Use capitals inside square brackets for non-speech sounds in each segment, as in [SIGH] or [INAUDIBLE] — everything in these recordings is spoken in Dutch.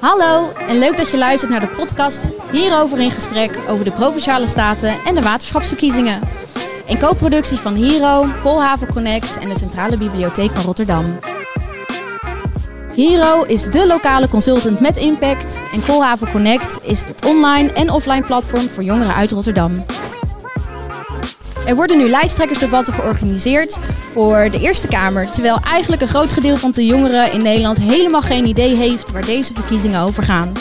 Hallo en leuk dat je luistert naar de podcast Hierover in gesprek over de Provinciale Staten en de waterschapsverkiezingen. Een co-productie van Hero, Koolhaven Connect en de Centrale Bibliotheek van Rotterdam. Hero is de lokale consultant met impact en Koolhaven Connect is het online en offline platform voor jongeren uit Rotterdam. Er worden nu lijsttrekkersdebatten georganiseerd voor de Eerste Kamer, terwijl eigenlijk een groot gedeelte van de jongeren in Nederland helemaal geen idee heeft waar deze verkiezingen over gaan.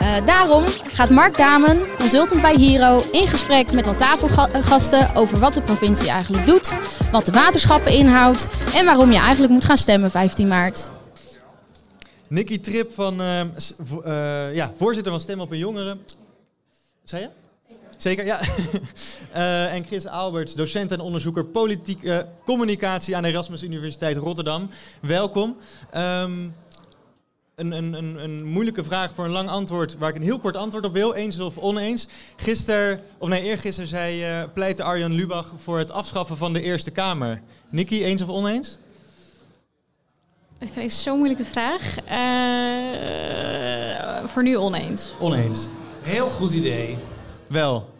Uh, daarom gaat Mark Damen, consultant bij Hero, in gesprek met al tafelgasten over wat de provincie eigenlijk doet, wat de waterschappen inhoudt en waarom je eigenlijk moet gaan stemmen 15 maart. Nicky Trip van uh, uh, ja, voorzitter van Stem op een Jongeren. Zei je? Zeker, ja. uh, [LAUGHS] en Chris Alberts, docent en onderzoeker politieke communicatie aan de Erasmus Universiteit Rotterdam. Welkom. Um, een, een, een, een, moeilijke vraag voor een lang antwoord, waar ik een heel kort antwoord op wil, eens of oneens. Gisteren, of nee, eergisteren zei uh, pleitte Arjan Lubach voor het afschaffen van de Eerste Kamer. Nicky, eens of oneens? Ik vind het zo'n moeilijke vraag. Uh, voor nu oneens. Oneens. Heel goed idee. Wel.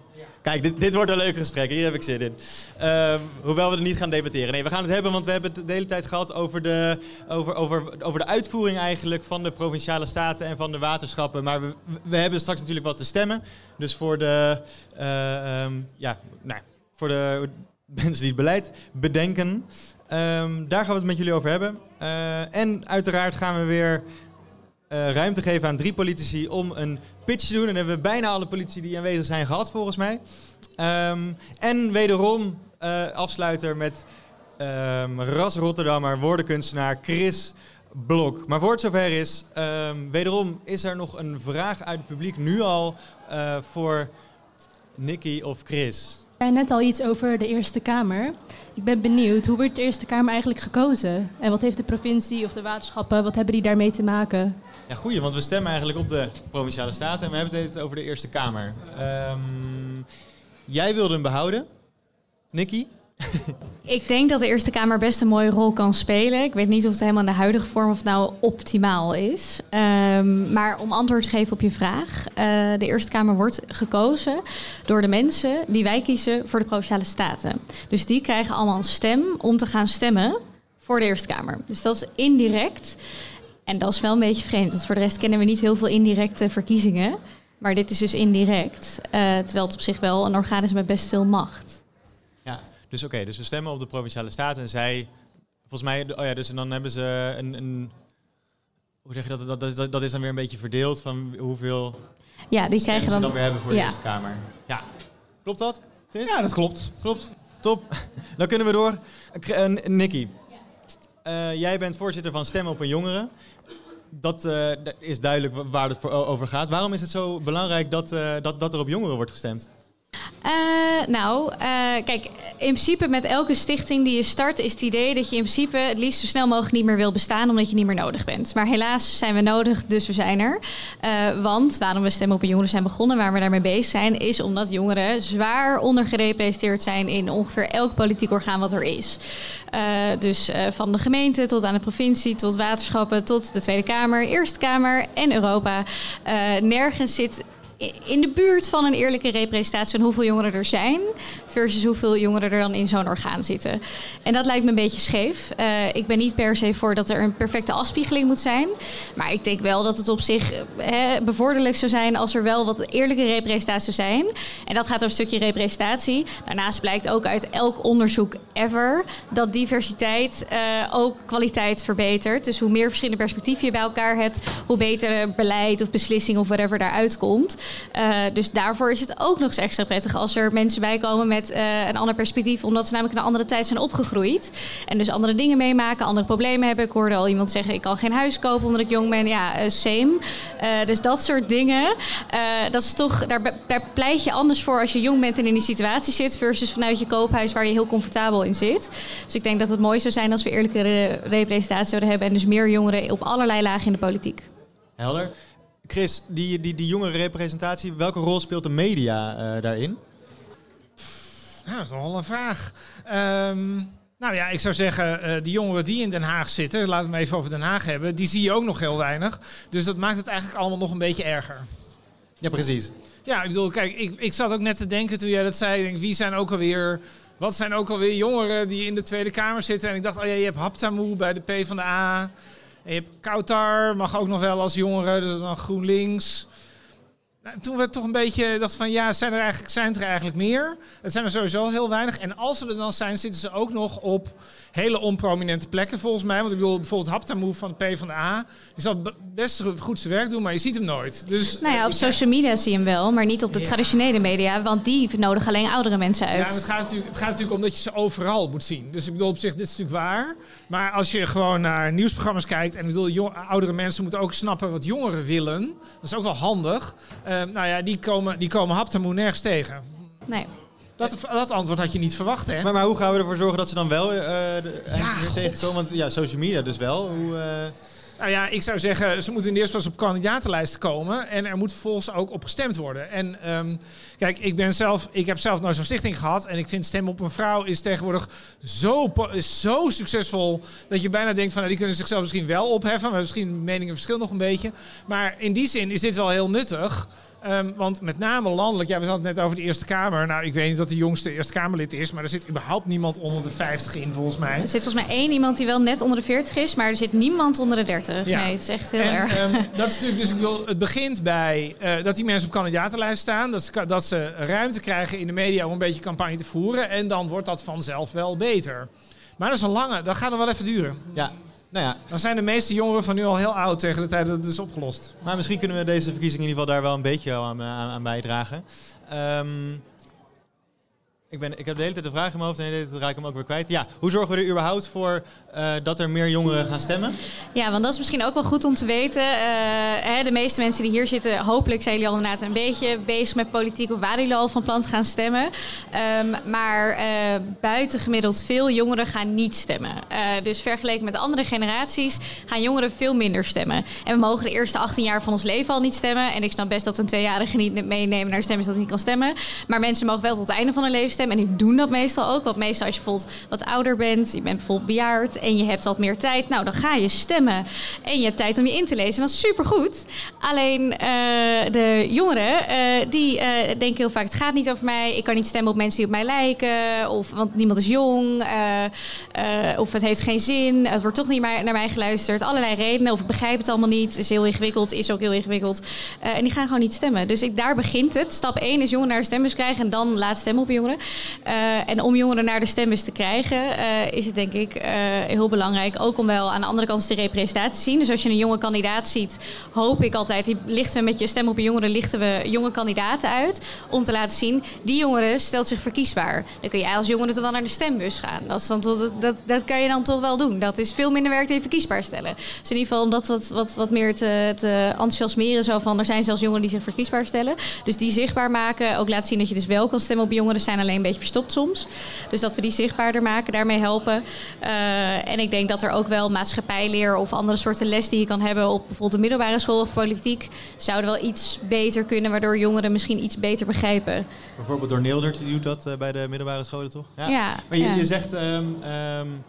Kijk, dit, dit wordt een leuk gesprek. Hier heb ik zin in. Uh, hoewel we er niet gaan debatteren. Nee, we gaan het hebben, want we hebben het de hele tijd gehad over de, over, over, over de uitvoering eigenlijk van de provinciale staten en van de waterschappen. Maar we, we hebben straks natuurlijk wat te stemmen. Dus voor de, uh, um, ja, nou, voor de [LAUGHS] mensen die het beleid bedenken, um, daar gaan we het met jullie over hebben. Uh, en uiteraard gaan we weer uh, ruimte geven aan drie politici om een pitch te doen. En hebben we bijna alle politici die aanwezig zijn gehad, volgens mij. Um, en wederom uh, afsluiter met um, ras Rotterdammer, woordenkunstenaar Chris Blok. Maar voor het zover is, um, wederom is er nog een vraag uit het publiek nu al uh, voor Nicky of Chris. Zei net al iets over de Eerste Kamer. Ik ben benieuwd, hoe wordt de Eerste Kamer eigenlijk gekozen? En wat heeft de provincie of de waterschappen, wat hebben die daarmee te maken? Ja, goeie, want we stemmen eigenlijk op de Provinciale Staten en we hebben het over de Eerste Kamer. Um, jij wilde hem behouden, Nicky? Ik denk dat de Eerste Kamer best een mooie rol kan spelen. Ik weet niet of het helemaal in de huidige vorm of nou optimaal is. Um, maar om antwoord te geven op je vraag. Uh, de Eerste Kamer wordt gekozen door de mensen die wij kiezen voor de Provinciale Staten. Dus die krijgen allemaal een stem om te gaan stemmen voor de Eerste Kamer. Dus dat is indirect. En dat is wel een beetje vreemd, want voor de rest kennen we niet heel veel indirecte verkiezingen. Maar dit is dus indirect, uh, terwijl het op zich wel een orgaan is met best veel macht. Ja, dus oké, okay, dus we stemmen op de Provinciale Staten en zij, volgens mij, oh ja, dus dan hebben ze een, een hoe zeg je dat, dat, dat, dat is dan weer een beetje verdeeld van hoeveel ja, die krijgen dan, dan weer hebben voor de. Eerste Kamer. Ja, klopt dat, Chris? Ja, dat klopt. Klopt, top. dan kunnen we door. Uh, Nicky, uh, jij bent voorzitter van Stem op een Jongeren dat uh, is duidelijk waar het voor over gaat. Waarom is het zo belangrijk dat, uh, dat, dat er op jongeren wordt gestemd? Uh, nou, uh, kijk, in principe met elke stichting die je start is het idee dat je in principe het liefst zo snel mogelijk niet meer wil bestaan omdat je niet meer nodig bent. Maar helaas zijn we nodig, dus we zijn er. Uh, want waarom we stemmen op een jongeren zijn begonnen, waar we daarmee bezig zijn, is omdat jongeren zwaar ondergerepresenteerd zijn in ongeveer elk politiek orgaan wat er is. dus van de gemeente tot aan de provincie, tot waterschappen, tot de Tweede Kamer, Eerste Kamer en Europa. nergens zit in de buurt van een eerlijke representatie van hoeveel jongeren er zijn, versus hoeveel jongeren er dan in zo'n orgaan zitten. En dat lijkt me een beetje scheef. Uh, ik ben niet per se voor dat er een perfecte afspiegeling moet zijn, maar ik denk wel dat het op zich hè, bevorderlijk zou zijn als er wel wat eerlijke representaties zijn. En dat gaat over een stukje representatie. Daarnaast blijkt ook uit elk onderzoek ever dat diversiteit uh, ook kwaliteit verbetert. Dus hoe meer verschillende perspectieven je bij elkaar hebt, hoe beter beleid of beslissing of whatever daaruit komt. Uh, dus daarvoor is het ook nog eens extra prettig als er mensen bij komen met uh, een ander perspectief, omdat ze namelijk in een andere tijd zijn opgegroeid. En dus andere dingen meemaken, andere problemen hebben. Ik hoorde al iemand zeggen: ik kan geen huis kopen omdat ik jong ben. Ja, uh, same. dus dat soort dingen, dat is toch, daar, daar pleit je anders voor als je jong bent en in die situatie zit, versus vanuit je koophuis waar je heel comfortabel in zit. Dus ik denk dat het mooi zou zijn als we eerlijke representatie zouden hebben en dus meer jongeren op allerlei lagen in de politiek. Helder. Chris, die, die, die jongere representatie, welke rol speelt de media uh, daarin? Nou, dat is nogal een vraag. Um, Nou ja, ik zou zeggen, uh, die jongeren die in Den Haag zitten, laten we het even over Den Haag hebben, die zie je ook nog heel weinig. Dus dat maakt het eigenlijk allemaal nog een beetje erger. Ja, precies. Ja, ik bedoel, kijk, ik, ik zat ook net te denken toen jij dat zei. Denk, wie zijn ook alweer. Wat zijn ook alweer jongeren die in de Tweede Kamer zitten? En ik dacht, oh ja, je hebt Haptamoe bij de P van de A. Je hebt Kautar, mag ook nog wel als jongere, dus dan GroenLinks. Nou, toen werd toch een beetje dacht van ja, zijn er eigenlijk, zijn er eigenlijk meer? Het zijn er sowieso heel weinig. En als ze er dan zijn, zitten ze ook nog op hele onprominente plekken volgens mij. Want ik bedoel, bijvoorbeeld Haptamoe van de P van de A. Die zal best goed zijn werk doen, maar je ziet hem nooit. Dus, nou ja, op social media zie je hem wel, maar niet op de traditionele media. Want die nodigen alleen oudere mensen uit. Ja, het gaat, natuurlijk, het gaat natuurlijk om dat je ze overal moet zien. Dus ik bedoel op zich, dit is natuurlijk waar. Maar als je gewoon naar nieuwsprogramma's kijkt... en ik bedoel, jong, oudere mensen moeten ook snappen wat jongeren willen. Dat is ook wel handig. Uh, nou ja, die komen, die komen Haptamoe nergens tegen. Nee. Dat, dat antwoord had je niet verwacht, hè? Maar, maar hoe gaan we ervoor zorgen dat ze dan wel uh, ja, tegenkomen? Want ja, social media dus wel. Hoe, uh... Nou ja, ik zou zeggen, ze moeten eerste plaats op kandidatenlijsten komen. En er moet vervolgens ook op gestemd worden. En um, kijk, ik, ben zelf, ik heb zelf nooit zo'n stichting gehad. En ik vind stemmen op een vrouw is tegenwoordig zo, is zo succesvol. Dat je bijna denkt van, nou, die kunnen zichzelf misschien wel opheffen. Maar misschien meningenverschil nog een beetje. Maar in die zin is dit wel heel nuttig. Um, want met name landelijk, ja, we hadden het net over de Eerste Kamer. Nou, ik weet niet dat de jongste Eerste Kamerlid is, maar er zit überhaupt niemand onder de 50 in, volgens mij. Er zit volgens mij één iemand die wel net onder de 40 is, maar er zit niemand onder de 30. Ja. Nee, het is echt heel en, erg. Um, [LAUGHS] dat is natuurlijk, dus ik bedoel, het begint bij uh, dat die mensen op kandidatenlijst staan, dat ze, dat ze ruimte krijgen in de media om een beetje campagne te voeren. En dan wordt dat vanzelf wel beter. Maar dat is een lange, dat gaat nog wel even duren. Ja, nou ja. Dan zijn de meeste jongeren van nu al heel oud tegen de tijd dat het is opgelost. Maar misschien kunnen we deze verkiezing in ieder geval daar wel een beetje aan, aan, bijdragen. Um, ik, ben, ik heb de hele tijd de vraag in mijn hoofd en de hele tijd raak ik hem ook weer kwijt. Ja, hoe zorgen we er überhaupt voor uh, dat er meer jongeren gaan stemmen? Ja, want dat is misschien ook wel goed om te weten. Uh, hè, de meeste mensen die hier zitten, hopelijk zijn jullie al inderdaad een beetje bezig met politiek of waren jullie al van plan gaan stemmen. Um, maar uh, buiten gemiddeld veel jongeren gaan niet stemmen. dus vergeleken met andere generaties gaan jongeren veel minder stemmen. En we mogen de eerste 18 jaar van ons leven al niet stemmen. En ik snap best dat een tweejarige niet meenemen naar stemmen hij niet kan stemmen. Maar mensen mogen wel tot het einde van hun leven stemmen. En die doen dat meestal ook. Want meestal als je bijvoorbeeld wat ouder bent, je bent bijvoorbeeld bejaard en je hebt wat meer tijd, nou dan ga je stemmen. En je hebt tijd om je in te lezen. En dat is supergoed. Alleen uh, de jongeren, uh, die uh, denken heel vaak: het gaat niet over mij. Ik kan niet stemmen op mensen die op mij lijken. Of want niemand is jong. of het heeft geen zin. Het wordt toch niet naar mij geluisterd. Allerlei redenen. Of ik begrijp het allemaal niet. Is heel ingewikkeld. Is ook heel ingewikkeld. en die gaan gewoon niet stemmen. Dus ik, daar begint het. Stap 1 is jongeren naar de stembus krijgen. En dan laat stemmen op jongeren. En om jongeren naar de stembus te krijgen, is het denk ik heel belangrijk ook om wel aan de andere kant de representatie te zien. Dus als je een jonge kandidaat ziet, hoop ik altijd, lichten we met je stem op een jongere, lichten we jonge kandidaten uit. Om te laten zien, die jongere stelt zich verkiesbaar. Dan kun jij als jongere toch wel naar de stembus gaan. Dat, dan dat, dat, kan je dan toch wel doen. Dat is veel minder werk dan je verkiesbaar stellen. Dus in ieder geval om dat wat, wat, wat meer te, te enthousiasmeren. Zo van, er zijn zelfs jongeren die zich verkiesbaar stellen. Dus die zichtbaar maken. Ook laten zien dat je dus wel kan stemmen op jongeren. Zijn alleen een beetje verstopt soms. Dus dat we die zichtbaarder maken, daarmee helpen. Uh, en ik denk dat er ook wel maatschappijleer of andere soorten les die je kan hebben op bijvoorbeeld de middelbare school of politiek, zouden wel iets beter kunnen, waardoor jongeren misschien iets beter begrijpen. Bijvoorbeeld door Neeldert, die doet dat uh, bij de middelbare scholen, toch? Ja. ja maar je, ja. je zegt. Um, um,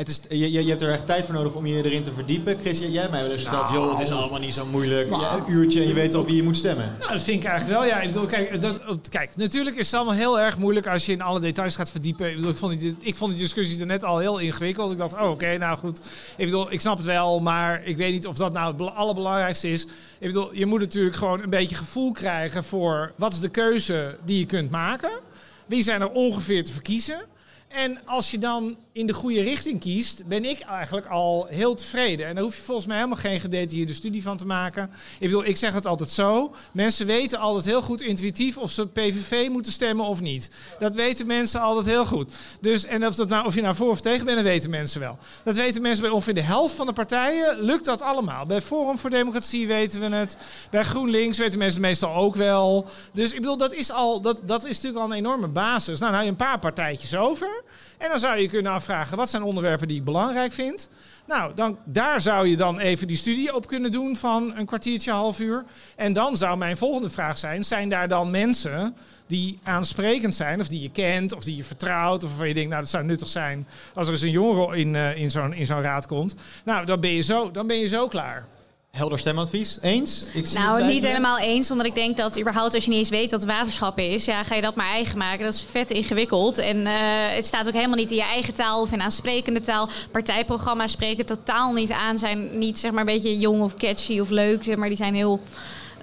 het is, je, je, hebt er echt tijd voor nodig om je erin te verdiepen. Chris, jij hebt mij wel eens verteld, nou, joh, het is allemaal niet zo moeilijk. Ja, een uurtje en je weet al wie je moet stemmen. Nou, dat vind ik eigenlijk wel. Ja, ik bedoel, kijk, dat, kijk, natuurlijk is het allemaal heel erg moeilijk als je in alle details gaat verdiepen. Ik, bedoel, ik, vond, die, ik vond die discussies er net al heel ingewikkeld. Ik dacht, oh, oké, okay, nou goed. Ik bedoel, ik snap het wel, maar ik weet niet of dat nou het allerbelangrijkste is. Ik bedoel, je moet natuurlijk gewoon een beetje gevoel krijgen voor wat is de keuze die je kunt maken. Wie zijn er ongeveer te verkiezen? En als je dan in de goede richting kiest, ben ik eigenlijk al heel tevreden. En daar hoef je volgens mij helemaal geen gedetailleerde studie van te maken. Ik bedoel, ik zeg het altijd zo. Mensen weten altijd heel goed intuïtief of ze PVV moeten stemmen of niet. Dat weten mensen altijd heel goed. Dus, en of, dat nou, of je nou voor of tegen bent, dat weten mensen wel. Dat weten mensen bij ongeveer de helft van de partijen. Lukt dat allemaal. Bij Forum voor Democratie weten we het. Bij GroenLinks weten mensen het meestal ook wel. Dus ik bedoel, dat is, al, dat, dat is natuurlijk al een enorme basis. Nou, nou je een paar partijtjes over. En dan zou je kunnen afvragen wat zijn onderwerpen die ik belangrijk vind? Nou, dan, daar zou je dan even die studie op kunnen doen van een kwartiertje, half uur. En dan zou mijn volgende vraag zijn, zijn daar dan mensen die aansprekend zijn, of die je kent, of die je vertrouwt, of waarvan je denkt, nou, dat zou nuttig zijn als er eens een jongere in, uh, in zo'n in zo'n raad komt. Nou, dan ben je zo, dan ben je zo klaar. Helder stemadvies. Eens? Ik zie nou, niet helemaal eens. Omdat ik denk dat überhaupt als je niet eens weet wat waterschap is... ja, ga je dat maar eigen maken. Dat is vet ingewikkeld. En uh, het staat ook helemaal niet in je eigen taal of in aansprekende taal. Partijprogramma's spreken totaal niet aan. Zijn niet zeg maar een beetje jong of catchy of leuk. Zeg maar die zijn heel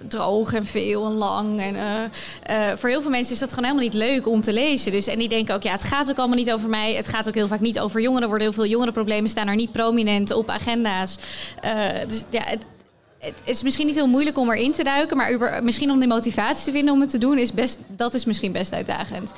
droog en veel en lang. En uh, uh, voor heel veel mensen is dat gewoon helemaal niet leuk om te lezen. Dus, en die denken ook, ja, het gaat ook allemaal niet over mij. Het gaat ook heel vaak niet over jongeren. Er worden heel veel jongerenproblemen staan er niet prominent op agenda's. Uh, dus ja, het, het is misschien niet heel moeilijk om erin te duiken, maar misschien om de motivatie te vinden om het te doen, is best, dat is misschien best uitdagend.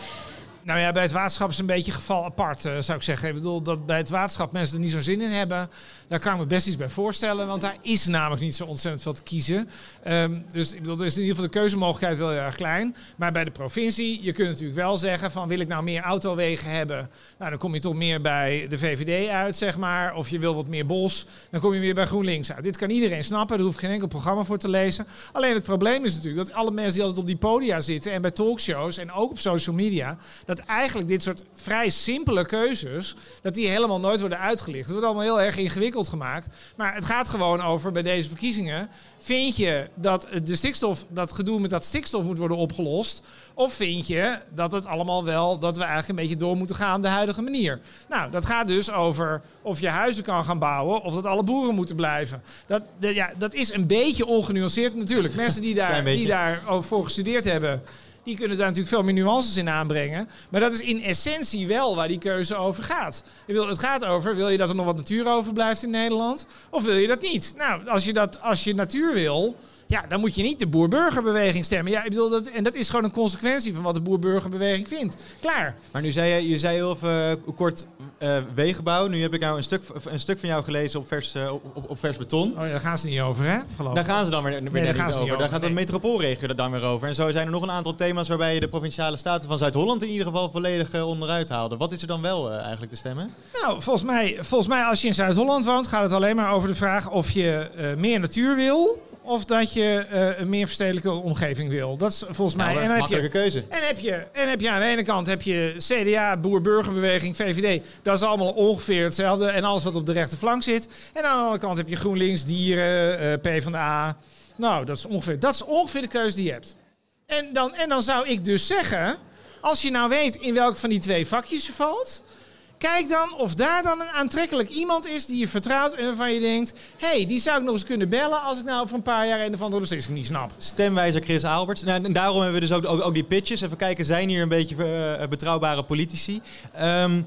Nou ja, bij het waterschap is een beetje geval apart, uh, zou ik zeggen. Ik bedoel dat bij het waterschap mensen er niet zo zin in hebben. Daar kan ik me best iets bij voorstellen, want daar is namelijk niet zo ontzettend veel te kiezen. Um, dus ik bedoel, er is in ieder geval de keuzemogelijkheid wel heel erg klein. Maar bij de provincie, je kunt natuurlijk wel zeggen van wil ik nou meer autowegen hebben? Nou, dan kom je toch meer bij de VVD uit, zeg maar. Of je wil wat meer bos, dan kom je weer bij GroenLinks uit. Dit kan iedereen snappen, daar hoeft geen enkel programma voor te lezen. Alleen het probleem is natuurlijk dat alle mensen die altijd op die podia zitten en bij talkshows en ook op social media, dat eigenlijk dit soort vrij simpele keuzes, dat die helemaal nooit worden uitgelicht. Het wordt allemaal heel erg ingewikkeld gemaakt. Maar het gaat gewoon over bij deze verkiezingen. Vind je dat de stikstof, dat gedoe met dat stikstof moet worden opgelost? Of vind je dat het allemaal wel, dat we eigenlijk een beetje door moeten gaan de huidige manier? Nou, dat gaat dus over of je huizen kan gaan bouwen of dat alle boeren moeten blijven. Dat, ja, dat is een beetje ongenuanceerd natuurlijk. Mensen die daar, die daar voor gestudeerd hebben, die kunnen daar natuurlijk veel meer nuances in aanbrengen. Maar dat is in essentie wel waar die keuze over gaat. Wil, het gaat over, wil je dat er nog wat natuur overblijft in Nederland? Of wil je dat niet? Nou, als je, dat, als je natuur wil, ja, dan moet je niet de boer-burgerbeweging stemmen. Ja, ik bedoel, dat, en dat is gewoon een consequentie van wat de boer-burgerbeweging vindt. Klaar. Maar nu zei je, je zei heel even uh, kort uh, wegenbouw. Nu heb ik nou een stuk, een stuk van jou gelezen op vers, uh, op, op, vers beton. Oh ja, daar gaan ze niet over, hè? Geloof daar gaan ze dan weer, weer nee, daar niet over. Daar gaat de metropoolregio er dan weer over. En zo zijn er nog een aantal thema's waarbij je de provinciale staten van Zuid-Holland in ieder geval volledig onderuit haalde. Wat is er dan wel eigenlijk te stemmen? Nou, volgens mij, volgens mij als je in Zuid-Holland woont, gaat het alleen maar over de vraag of je meer natuur wil of dat je uh, een meer verstedelijke omgeving wil. Dat is volgens mij. Nou, en heb je, keuze. En heb, je, en heb je aan de ene kant heb je CDA, Boer-Burgerbeweging, VVD. Dat is allemaal ongeveer hetzelfde. En alles wat op de rechterflank zit. En aan de andere kant heb je GroenLinks, Dieren, uh, PvdA. Nou, dat is, ongeveer, dat is ongeveer de keuze die je hebt. En dan, en dan zou ik dus zeggen. Als je nou weet in welk van die twee vakjes je valt Kijk dan of daar dan een aantrekkelijk iemand is die je vertrouwt en waarvan je denkt: hey, die zou ik nog eens kunnen bellen als ik nou voor een paar jaar een of andere beslissing niet snap. Stemwijzer Chris Alberts. Nou, en daarom hebben we dus ook, ook, die pitches. Even kijken, zijn hier een beetje uh, betrouwbare politici? Um,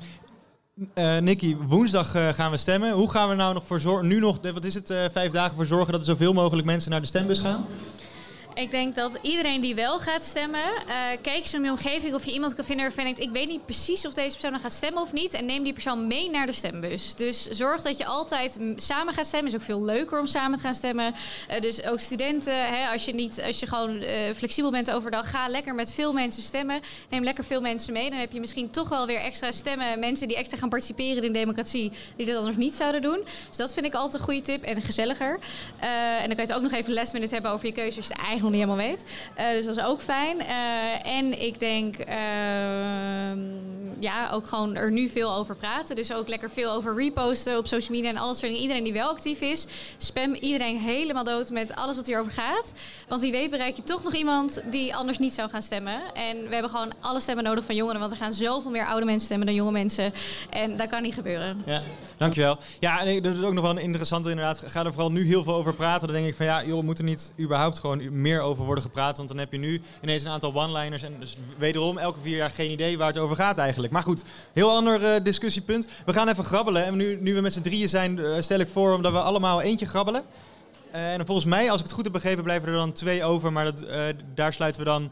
Nicky, woensdag uh, gaan we stemmen. Hoe gaan we nou nog voor zorgen? Nu nog, wat is het, vijf dagen voor zorgen dat er zoveel mogelijk mensen naar de stembus gaan? Ik denk dat iedereen die wel gaat stemmen, uh, kijk eens in je omgeving of je iemand kan vinden waarvan ik weet niet precies of deze persoon gaat stemmen of niet. En neem die persoon mee naar de stembus. Dus zorg dat je altijd samen gaat stemmen. is ook veel leuker om samen te gaan stemmen. Uh, dus ook studenten, hè, als je niet, als je gewoon uh, flexibel bent overdag, ga lekker met veel mensen stemmen. Neem lekker veel mensen mee. Dan heb je misschien toch wel weer extra stemmen. Mensen die extra gaan participeren in democratie, die dat anders niet zouden doen. Dus dat vind ik altijd een goede tip en gezelliger. en dan kan je het ook nog even les hebben over je keuzes. Eigenlijk nog niet helemaal weet. Uh, dus dat is ook fijn. Uh, en ik denk, uh, ja, ook gewoon er nu veel over praten. Dus ook lekker veel over reposten op social media en alles. Iedereen die wel actief is, spam iedereen helemaal dood met alles wat hierover gaat. Want wie weet bereik je toch nog iemand die anders niet zou gaan stemmen. En we hebben gewoon alle stemmen nodig van jongeren. Want er gaan zoveel meer oude mensen stemmen dan jonge mensen. En dat kan niet gebeuren. Ja, dankjewel. Ja, en dat is ook nog wel een interessante inderdaad. Ga er vooral nu heel veel over praten. Dan denk ik van ja, joh, moeten niet überhaupt gewoon meer over worden gepraat. Want dan heb je nu ineens een aantal one-liners. En dus wederom elke vier jaar geen idee waar het over gaat eigenlijk. Maar goed, heel ander uh, discussiepunt. We gaan even grabbelen. En nu, nu we met z'n drieën zijn, uh, stel ik voor omdat we allemaal eentje grabbelen. Uh, en volgens mij, als ik het goed heb begrepen, blijven er dan twee over. Maar dat, daar sluiten we dan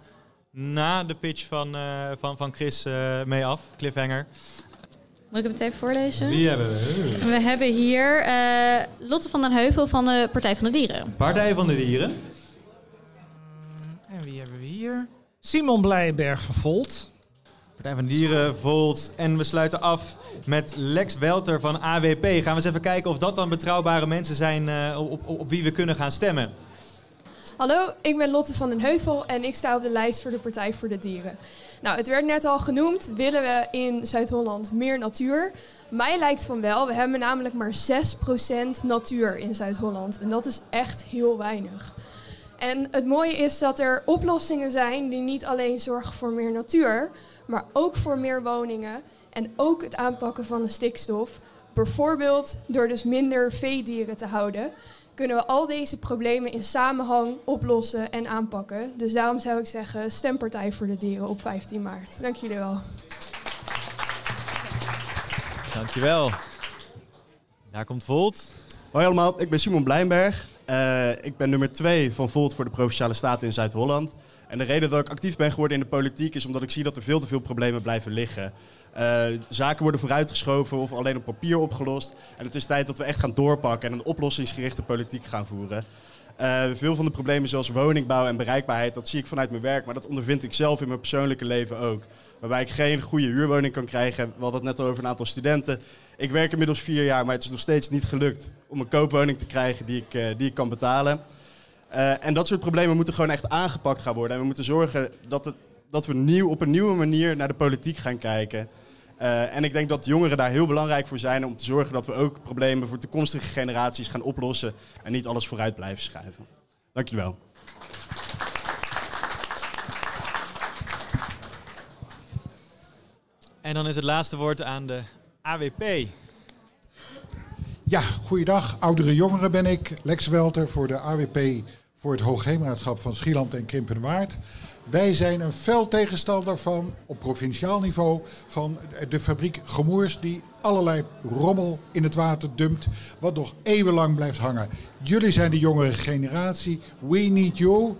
na de pitch van, van, van Chris mee af. Cliffhanger. Moet ik het meteen voorlezen? Wie hebben we? We hebben hier Lotte van den Heuvel van de Partij van de Dieren. Partij van de Dieren. Simon Blijenberg van Volt. Partij van de Dieren, Volt. En we sluiten af met Lex Welter van AWP. Gaan we eens even kijken of dat dan betrouwbare mensen zijn uh, op, op, op wie we kunnen gaan stemmen. Hallo, ik ben Lotte van den Heuvel en ik sta op de lijst voor de Partij voor de Dieren. Nou, het werd net al genoemd, willen we in Zuid-Holland meer natuur? Mij lijkt van wel, we hebben namelijk maar 6% natuur in Zuid-Holland en dat is echt heel weinig. En het mooie is dat er oplossingen zijn die niet alleen zorgen voor meer natuur, maar ook voor meer woningen en ook het aanpakken van de stikstof. Bijvoorbeeld door dus minder veedieren te houden, kunnen we al deze problemen in samenhang oplossen en aanpakken. Dus daarom zou ik zeggen, stempartij voor de dieren op 15 maart. Dank jullie wel. Dankjewel. Daar komt Volt. Hoi allemaal, ik ben Simon Blijnberg. Uh, ik ben nummer 2 van Volt voor de Provinciale Staten in Zuid-Holland. En de reden dat ik actief ben geworden in de politiek is omdat ik zie dat er veel te veel problemen blijven liggen. Uh, zaken worden vooruitgeschoven of alleen op papier opgelost. En het is tijd dat we echt gaan doorpakken en een oplossingsgerichte politiek gaan voeren. Uh, veel van de problemen zoals woningbouw en bereikbaarheid, dat zie ik vanuit mijn werk, maar dat ondervind ik zelf in mijn persoonlijke leven ook. Waarbij ik geen goede huurwoning kan krijgen. We hadden het net al over een aantal studenten. Ik werk inmiddels vier jaar, maar het is nog steeds niet gelukt om een koopwoning te krijgen die ik, uh, die ik kan betalen. Uh, en dat soort problemen moeten gewoon echt aangepakt gaan worden. En we moeten zorgen dat, het, dat we nieuw, op een nieuwe manier naar de politiek gaan kijken. Uh, en ik denk dat jongeren daar heel belangrijk voor zijn om te zorgen dat we ook problemen voor toekomstige generaties gaan oplossen en niet alles vooruit blijven schuiven. Dank jullie wel. En dan is het laatste woord aan de AWP. Ja, goeiedag. Oudere jongeren ben ik. Lex Welter voor de AWP voor het Hoogheemraadschap van Schieland en Krimpenwaard. Wij zijn een fel tegenstander van, op provinciaal niveau, van de fabriek Gemoers die allerlei rommel in het water dumpt, wat nog eeuwenlang blijft hangen. Jullie zijn de jongere generatie. We need you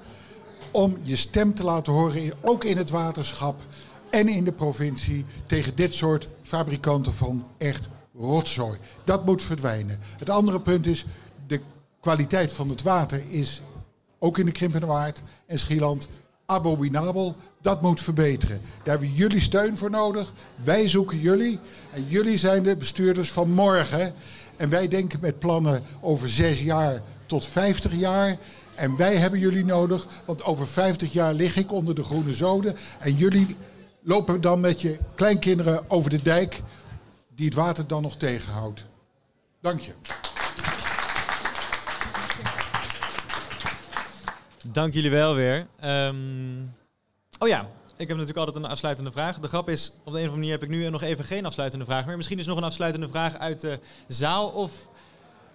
om je stem te laten horen, ook in het waterschap en in de provincie, tegen dit soort fabrikanten van echt rotzooi. Dat moet verdwijnen. Het andere punt is, de kwaliteit van het water is ook in de Krimpenwaard en Schieland abominabel. Dat moet verbeteren. Daar hebben jullie steun voor nodig. Wij zoeken jullie. En jullie zijn de bestuurders van morgen. En wij denken met plannen over zes jaar tot 50 jaar. En wij hebben jullie nodig, want over 50 jaar lig ik onder de groene zoden. En jullie lopen dan met je kleinkinderen over de dijk, die het water dan nog tegenhoudt. Dank je. Dank jullie wel weer. Um, oh ja, ik heb natuurlijk altijd een afsluitende vraag. De grap is, op de een of andere manier heb ik nu nog even geen afsluitende vraag meer. Misschien is nog een afsluitende vraag uit de zaal of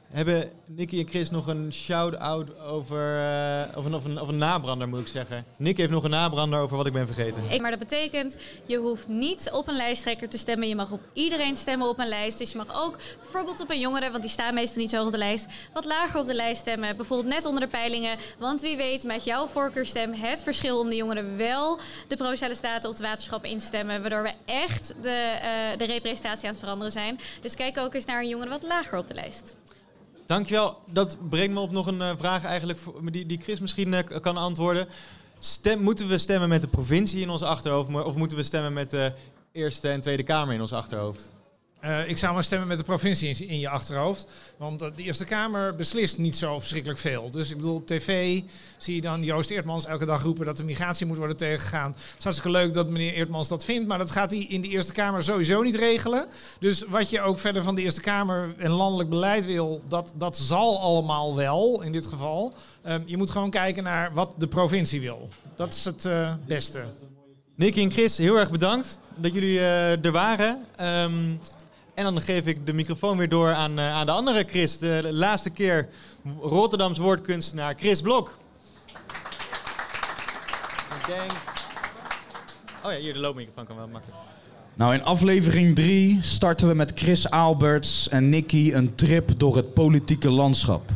hebben Nicky en Chris nog een shout-out over, uh, of, een, een, of een nabrander, moet ik zeggen. Nick heeft nog een nabrander over wat ik ben vergeten. Maar dat betekent, je hoeft niet op een lijsttrekker te stemmen. Je mag op iedereen stemmen op een lijst. Dus je mag ook bijvoorbeeld op een jongere, want die staan meestal niet zo hoog op de lijst, wat lager op de lijst stemmen. Bijvoorbeeld net onder de peilingen. Want wie weet met jouw voorkeurstem het verschil om de jongeren wel de Provinciale Staten of de waterschappen in te stemmen. Waardoor we echt de, uh, de representatie aan het veranderen zijn. Dus kijk ook eens naar een jongere wat lager op de lijst. Dankjewel. Dat brengt me op nog een uh, vraag eigenlijk die, die Chris misschien uh, kan antwoorden. Stem, moeten we stemmen met de provincie in ons achterhoofd of moeten we stemmen met de Eerste en Tweede Kamer in ons achterhoofd? Uh, ik zou maar stemmen met de provincie in, je achterhoofd. Want de Eerste Kamer beslist niet zo verschrikkelijk veel. Dus ik bedoel, op tv zie je dan Joost Eertmans elke dag roepen dat de migratie moet worden tegengegaan. Het is hartstikke leuk dat meneer Eertmans dat vindt, maar dat gaat hij in de Eerste Kamer sowieso niet regelen. Dus wat je ook verder van de Eerste Kamer en landelijk beleid wil, dat, dat zal allemaal wel in dit geval. Um, je moet gewoon kijken naar wat de provincie wil. Dat is het uh, beste. Nicky en Chris, heel erg bedankt dat jullie er waren. Um, en dan geef ik de microfoon weer door aan, uh, aan de andere Chris. De laatste keer Rotterdams woordkunstenaar Chris Blok. Ik denk... Oh ja, hier de loopmicrofoon kan wel makkelijk. Nou, in aflevering 3 starten we met Chris Alberts en Nicky een trip door het politieke landschap.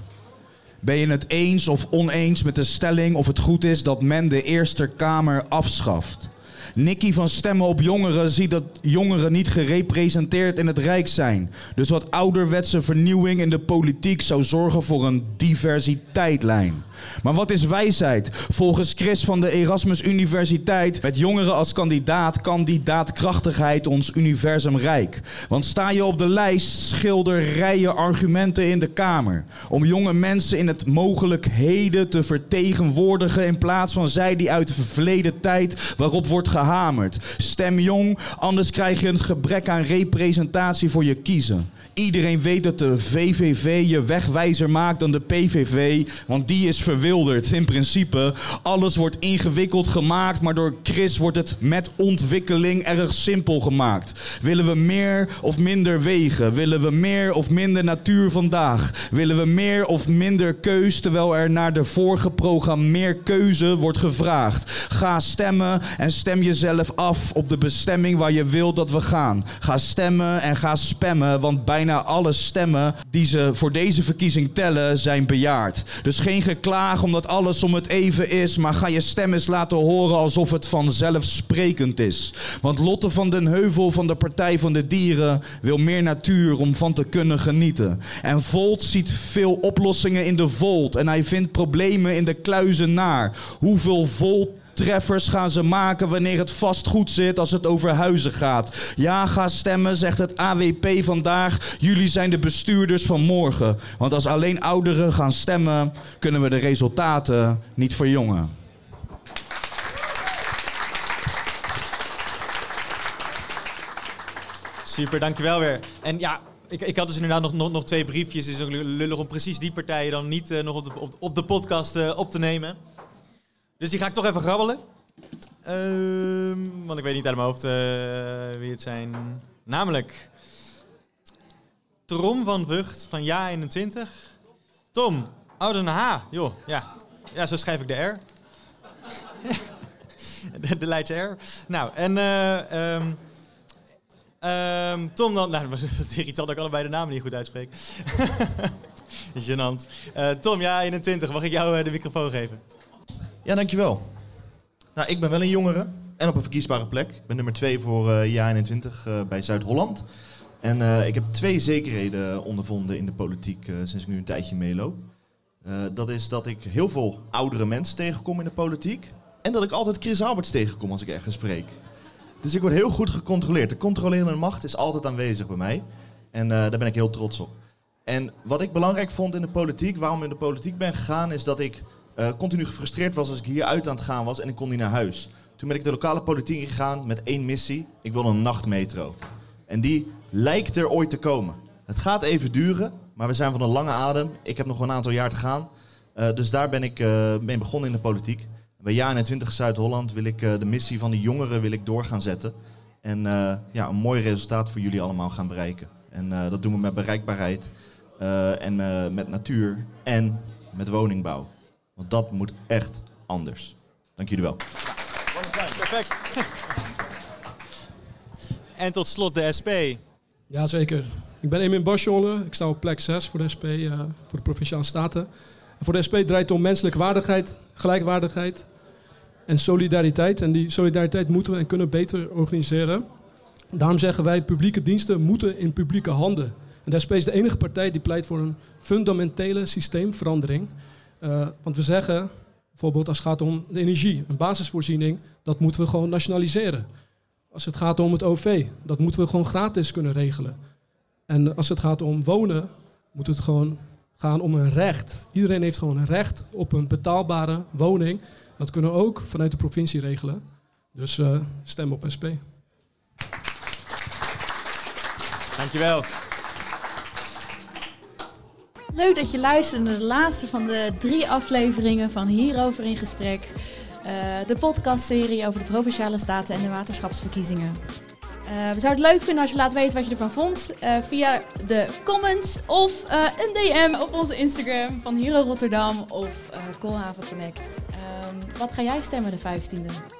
Ben je het eens of oneens met de stelling of het goed is dat men de Eerste Kamer afschaft? Nicky van Stemmen op Jongeren ziet dat jongeren niet gerepresenteerd in het Rijk zijn. Dus wat ouderwetse vernieuwing in de politiek zou zorgen voor een diversiteitlijn. Maar wat is wijsheid? Volgens Chris van de Erasmus Universiteit met jongeren als kandidaat kan die daadkrachtigheid ons universum rijk. Want sta je op de lijst, schilder rijen argumenten in de Kamer. Om jonge mensen in het mogelijkheden te vertegenwoordigen in plaats van zij die uit de verleden tijd waarop wordt gehamerd. Stem jong, anders krijg je een gebrek aan representatie voor je kiezen. Iedereen weet dat de VVV je wegwijzer maakt dan de PVV, want die is verwilderd. In principe, alles wordt ingewikkeld gemaakt, maar door Chris wordt het met ontwikkeling erg simpel gemaakt. Willen we meer of minder wegen? Willen we meer of minder natuur vandaag? Willen we meer of minder keus, terwijl er naar de voorgeprogrammeer keuze wordt gevraagd? Ga stemmen en stem jezelf af op de bestemming waar je wilt dat we gaan. Ga stemmen en ga spammen, want bijna alle stemmen die ze voor deze verkiezing tellen zijn bejaard. Dus geen geklaag omdat alles om het even is, maar ga je stem eens laten horen alsof het vanzelfsprekend is. Want Lotte van den Heuvel van de Partij van de Dieren wil meer natuur om van te kunnen genieten. En Volt ziet veel oplossingen in de Volt en hij vindt problemen in de kluizenaar. Hoeveel Volt treffers gaan ze maken wanneer het vast goed zit als het over huizen gaat. Ja, ga stemmen, zegt het AWP vandaag. Jullie zijn de bestuurders van morgen. Want als alleen ouderen gaan stemmen, kunnen we de resultaten niet verjongen. Super, dankjewel weer. En ja, ik, ik had dus inderdaad nog, nog, nog twee briefjes. Het is ook lullig om precies die partijen dan niet uh, nog op de, op, de podcast uh, op te nemen. Dus die ga ik toch even grabbelen. Uh, want ik weet niet uit mijn hoofd uh, wie het zijn. Namelijk Trom van Vught van Ja 21. Tom, ouder een H. Joh, ja. Ja, zo schrijf ik de R. [LAUGHS] de, de Leidse R. Nou, en uh, um, um, Tom dan... Nou, [LAUGHS] het is irritant dat ik allebei de namen niet goed uitspreek. [LAUGHS] Genant. Uh, Tom, ja 21. Mag ik jou de microfoon geven? Ja, dankjewel. Nou, ik ben wel een jongere en op een verkiesbare plek. Ik ben nummer 2 voor uh, jaar 21 uh, bij Zuid-Holland. En uh, ik heb twee zekerheden ondervonden in de politiek sinds ik nu een tijdje meeloop. dat is dat ik heel veel oudere mensen tegenkom in de politiek. En dat ik altijd Chris Alberts tegenkom als ik ergens spreek. Dus ik word heel goed gecontroleerd. De controlerende macht is altijd aanwezig bij mij. En daar ben ik heel trots op. En wat ik belangrijk vond in de politiek, waarom ik in de politiek ben gegaan, is dat ik uh, continu gefrustreerd was als ik hier uit aan het gaan was en ik kon niet naar huis. Toen ben ik de lokale politiek ingegaan met één missie. Ik wil een nachtmetro. En die lijkt er ooit te komen. Het gaat even duren, maar we zijn van een lange adem. Ik heb nog een aantal jaar te gaan. Uh, dus daar ben ik uh, mee begonnen in de politiek. Bij Jaar 21 Zuid-Holland wil ik de missie van de jongeren wil ik door gaan zetten. En ja, een mooi resultaat voor jullie allemaal gaan bereiken. En dat doen we met bereikbaarheid en met natuur en met woningbouw. Want dat moet echt anders. Dank jullie wel. Perfect. [LAUGHS] En tot slot de SP. Jazeker. Ik ben Emin Bosjongen. Ik sta op plek 6 voor de SP, uh, voor de Provinciale Staten. En voor de SP draait het om menselijke waardigheid, gelijkwaardigheid en solidariteit. En die solidariteit moeten we en kunnen beter organiseren. Daarom zeggen wij, publieke diensten moeten in publieke handen. En de SP is de enige partij die pleit voor een fundamentele systeemverandering. Uh, want we zeggen, bijvoorbeeld als het gaat om de energie, een basisvoorziening, dat moeten we gewoon nationaliseren. Als het gaat om het OV, dat moeten we gewoon gratis kunnen regelen. En als het gaat om wonen, moet het gewoon gaan om een recht. Iedereen heeft gewoon een recht op een betaalbare woning. Dat kunnen we ook vanuit de provincie regelen. Dus uh, stem op SP. Dankjewel. Leuk dat je luisterde naar de laatste van de drie afleveringen van Hierover in Gesprek. Uh, de podcastserie over de Provinciale Staten en de waterschapsverkiezingen. Uh, we zouden het leuk vinden als je laat weten wat je ervan vond. Uh, via de comments of een DM op onze Instagram van Hero Rotterdam of Koolhaven Connect. Ehm, wat ga jij stemmen de 15e?